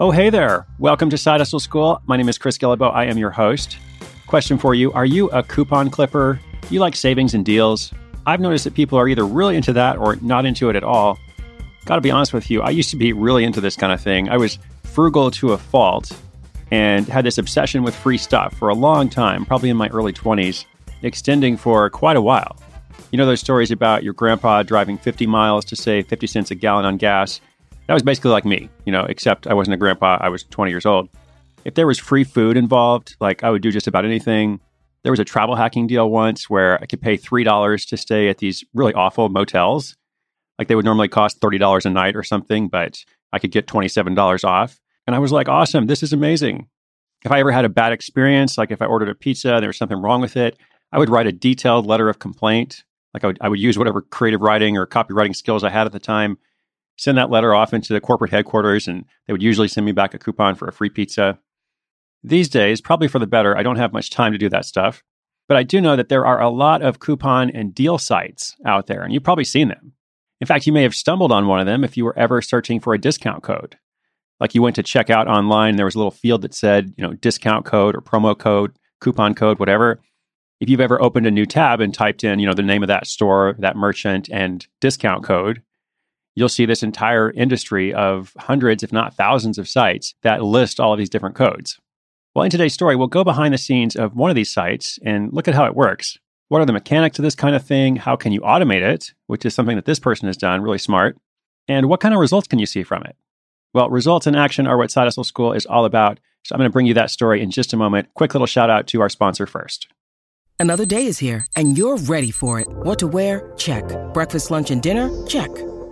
Oh, hey there. Welcome to Side Hustle School. My name is Chris Guillebeau. I am your host. Question for you Are you a coupon clipper? You like savings and deals? I've noticed that people are either really into that or not into it at all. Gotta be honest with you, I used to be really into this kind of thing. I was frugal to a fault and had this obsession with free stuff for a long time, probably in my early 20s, extending for quite a while. You know those stories about your grandpa driving 50 miles to save 50 cents a gallon on gas that was basically like me, you know, except I wasn't a grandpa. I was 20 years old. If there was free food involved, like I would do just about anything. There was a travel hacking deal once where I could pay $3 to stay at these really awful motels. Like they would normally cost $30 a night or something, but I could get $27 off. And I was like, awesome, this is amazing. If I ever had a bad experience, like if I ordered a pizza and there was something wrong with it, I would write a detailed letter of complaint. Like I would, I would use whatever creative writing or copywriting skills I had at the time send that letter off into the corporate headquarters, and they would usually send me back a coupon for a free pizza. These days, probably for the better, I don't have much time to do that stuff. But I do know that there are a lot of coupon and deal sites out there, and you've probably seen them. In fact, you may have stumbled on one of them if you were ever searching for a discount code. Like you went to check out online, there was a little field that said, you know, discount code or promo code, coupon code, whatever. If you've ever opened a new tab and typed in, you know, the name of that store, that merchant, and discount code, you'll see this entire industry of hundreds, if not thousands, of sites that list all of these different codes. Well, in today's story, we'll go behind the scenes of one of these sites and look at how it works. What are the mechanics of this kind of thing? How can you automate it, which is something that this person has done, really smart. And what kind of results can you see from it? Well, results in action are what Side Hustle School is all about. So I'm going to bring you that story in just a moment. Quick little shout out to our sponsor first. Another day is here, and you're ready for it. What to wear? Check. Breakfast, lunch, and dinner? Check.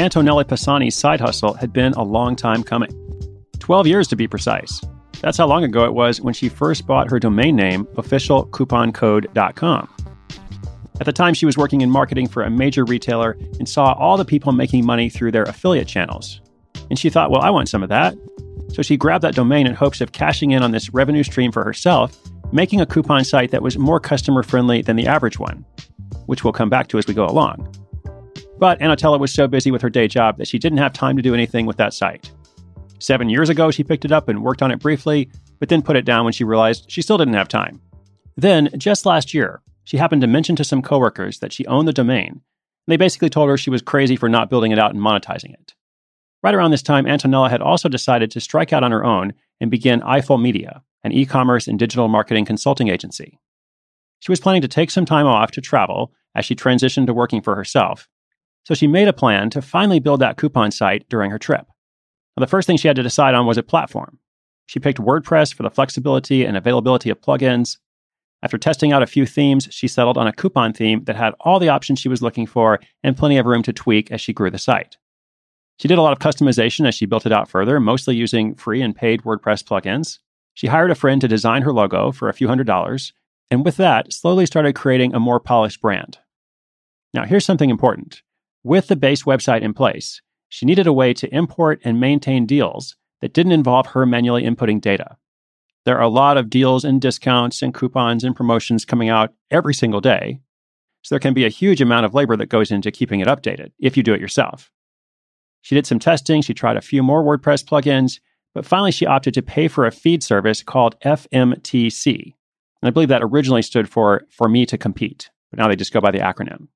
Antonella Pisani's side hustle had been a long time coming 12 years to be precise. That's how long ago it was when she first bought her domain name, officialcouponcode.com. At the time, she was working in marketing for a major retailer and saw all the people making money through their affiliate channels. And she thought, well, I want some of that. So she grabbed that domain in hopes of cashing in on this revenue stream for herself, making a coupon site that was more customer friendly than the average one, which we'll come back to as we go along. But Antonella was so busy with her day job that she didn't have time to do anything with that site. Seven years ago, she picked it up and worked on it briefly, but then put it down when she realized she still didn't have time. Then, just last year, she happened to mention to some coworkers that she owned the domain, they basically told her she was crazy for not building it out and monetizing it. Right around this time, Antonella had also decided to strike out on her own and begin Eiffel Media, an e commerce and digital marketing consulting agency. She was planning to take some time off to travel as she transitioned to working for herself, so she made a plan to finally build that coupon site during her trip. Now, the first thing she had to decide on was a platform. She picked WordPress for the flexibility and availability of plugins. After testing out a few themes, she settled on a coupon theme that had all the options she was looking for and plenty of room to tweak as she grew the site. She did a lot of customization as she built it out further, mostly using free and paid WordPress plugins. She hired a friend to design her logo for a few hundred dollars, and with that, slowly started creating a more polished brand. Now, here's something important. With the base website in place, she needed a way to import and maintain deals that didn't involve her manually inputting data. There are a lot of deals and discounts and coupons and promotions coming out every single day. So there can be a huge amount of labor that goes into keeping it updated if you do it yourself. She did some testing, she tried a few more WordPress plugins, but finally she opted to pay for a feed service called FMTC. And I believe that originally stood for For Me to Compete, but now they just go by the acronym.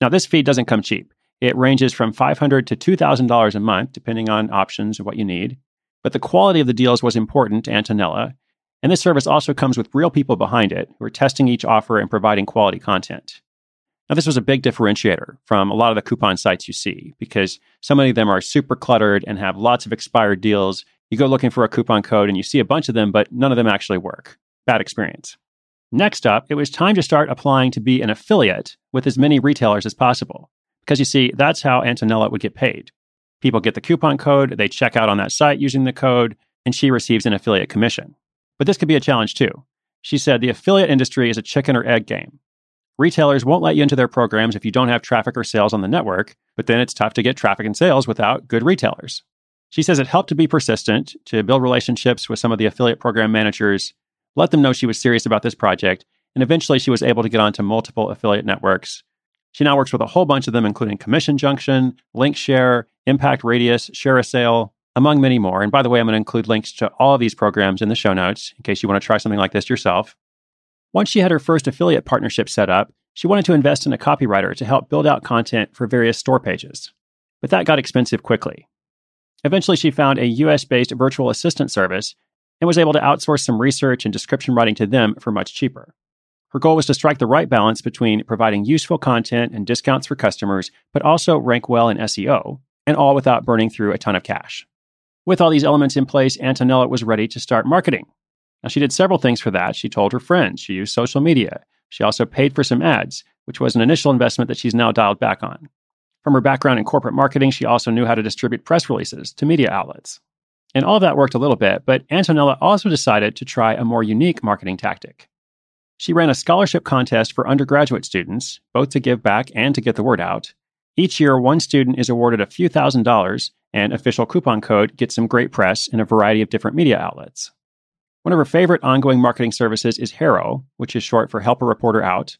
Now, this fee doesn't come cheap. It ranges from $500 to $2,000 a month, depending on options and what you need. But the quality of the deals was important to Antonella, and this service also comes with real people behind it who are testing each offer and providing quality content. Now, this was a big differentiator from a lot of the coupon sites you see because so many of them are super cluttered and have lots of expired deals. You go looking for a coupon code and you see a bunch of them, but none of them actually work. Bad experience. Next up, it was time to start applying to be an affiliate with as many retailers as possible. Because you see, that's how Antonella would get paid. People get the coupon code, they check out on that site using the code, and she receives an affiliate commission. But this could be a challenge too. She said the affiliate industry is a chicken or egg game. Retailers won't let you into their programs if you don't have traffic or sales on the network, but then it's tough to get traffic and sales without good retailers. She says it helped to be persistent, to build relationships with some of the affiliate program managers, let them know she was serious about this project, and eventually she was able to get onto multiple affiliate networks. She now works with a whole bunch of them, including Commission Junction, LinkShare, Impact Radius, ShareASale, among many more. And by the way, I'm going to include links to all of these programs in the show notes in case you want to try something like this yourself. Once she had her first affiliate partnership set up, she wanted to invest in a copywriter to help build out content for various store pages. But that got expensive quickly. Eventually, she found a US based virtual assistant service and was able to outsource some research and description writing to them for much cheaper. Her goal was to strike the right balance between providing useful content and discounts for customers, but also rank well in SEO, and all without burning through a ton of cash. With all these elements in place, Antonella was ready to start marketing. Now, she did several things for that. She told her friends, she used social media. She also paid for some ads, which was an initial investment that she's now dialed back on. From her background in corporate marketing, she also knew how to distribute press releases to media outlets. And all of that worked a little bit, but Antonella also decided to try a more unique marketing tactic. She ran a scholarship contest for undergraduate students, both to give back and to get the word out. Each year, one student is awarded a few thousand dollars, and official coupon code gets some great press in a variety of different media outlets. One of her favorite ongoing marketing services is HARO, which is short for Help a Reporter Out.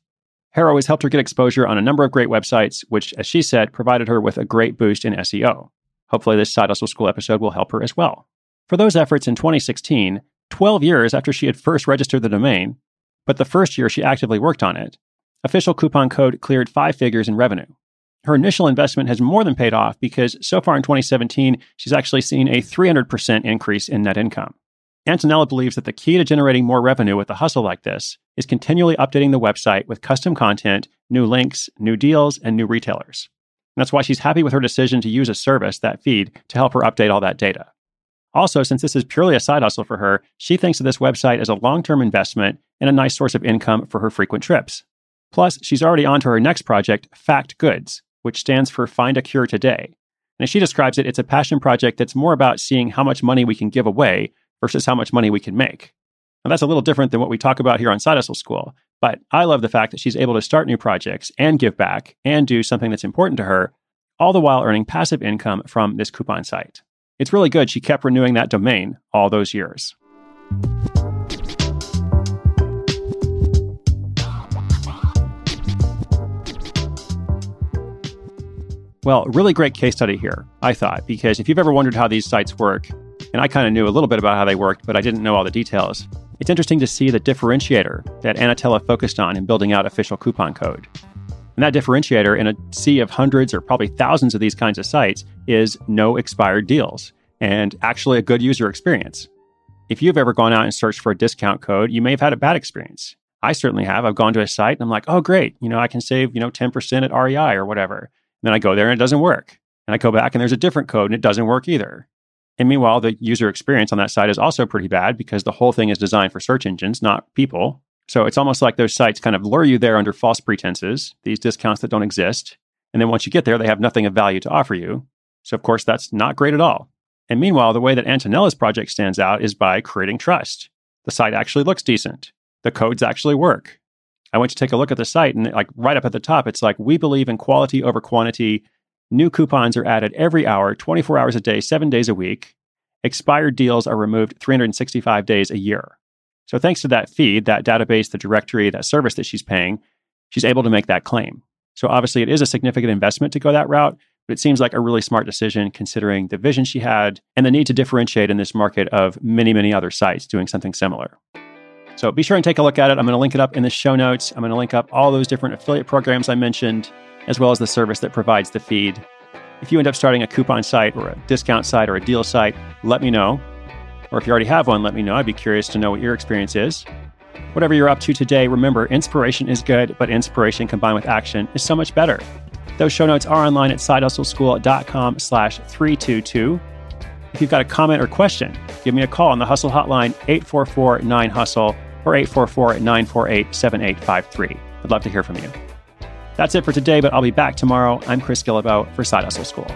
HARO has helped her get exposure on a number of great websites, which, as she said, provided her with a great boost in SEO. Hopefully, this Side Hustle School episode will help her as well. For those efforts in 2016, 12 years after she had first registered the domain, but the first year she actively worked on it, official coupon code cleared five figures in revenue. Her initial investment has more than paid off because so far in 2017, she's actually seen a 300% increase in net income. Antonella believes that the key to generating more revenue with a hustle like this is continually updating the website with custom content, new links, new deals, and new retailers. And that's why she's happy with her decision to use a service, that feed, to help her update all that data. Also, since this is purely a side hustle for her, she thinks of this website as a long term investment and a nice source of income for her frequent trips. Plus, she's already on to her next project, Fact Goods, which stands for Find a Cure Today. And as she describes it, it's a passion project that's more about seeing how much money we can give away versus how much money we can make. Now, that's a little different than what we talk about here on Side Hustle School, but I love the fact that she's able to start new projects and give back and do something that's important to her, all the while earning passive income from this coupon site. It's really good she kept renewing that domain all those years. Well, really great case study here, I thought, because if you've ever wondered how these sites work, and I kind of knew a little bit about how they worked, but I didn't know all the details, it's interesting to see the differentiator that Antonella focused on in building out official coupon code. And that differentiator in a sea of hundreds or probably thousands of these kinds of sites is no expired deals and actually a good user experience. If you've ever gone out and searched for a discount code, you may have had a bad experience. I certainly have. I've gone to a site and I'm like, oh, great. You know, I can save, you know, 10% at REI or whatever. And then I go there and it doesn't work. And I go back and there's a different code and it doesn't work either. And meanwhile, the user experience on that site is also pretty bad because the whole thing is designed for search engines, not people. So it's almost like those sites kind of lure you there under false pretenses, these discounts that don't exist. And then once you get there, they have nothing of value to offer you. So, of course, that's not great at all. And meanwhile, the way that Antonella's project stands out is by creating trust. The site actually looks decent. The codes actually work. I went to take a look at the site and like right up at the top, it's like, we believe in quality over quantity. New coupons are added every hour, 24 hours a day, seven days a week. Expired deals are removed 365 days a year. So thanks to that feed, that database, the directory, that service that she's paying, she's able to make that claim. So obviously it is a significant investment to go that route, but it seems like a really smart decision considering the vision she had and the need to differentiate in this market of many, many other sites doing something similar. So be sure and take a look at it. I'm going to link it up in the show notes. I'm going to link up all those different affiliate programs I mentioned, as well as the service that provides the feed. If you end up starting a coupon site or a discount site or a deal site, let me know. Or if you already have one, let me know. I'd be curious to know what your experience is. Whatever you're up to today, remember inspiration is good, but inspiration combined with action is so much better. Those show notes are online at sidehustleschool.com slash 322. If you've got a comment or question, give me a call on the Hustle Hotline 844 9 Hustle or 844 948 7853. I'd love to hear from you. That's it for today, but I'll be back tomorrow. I'm Chris Guillebeau for Side Hustle School.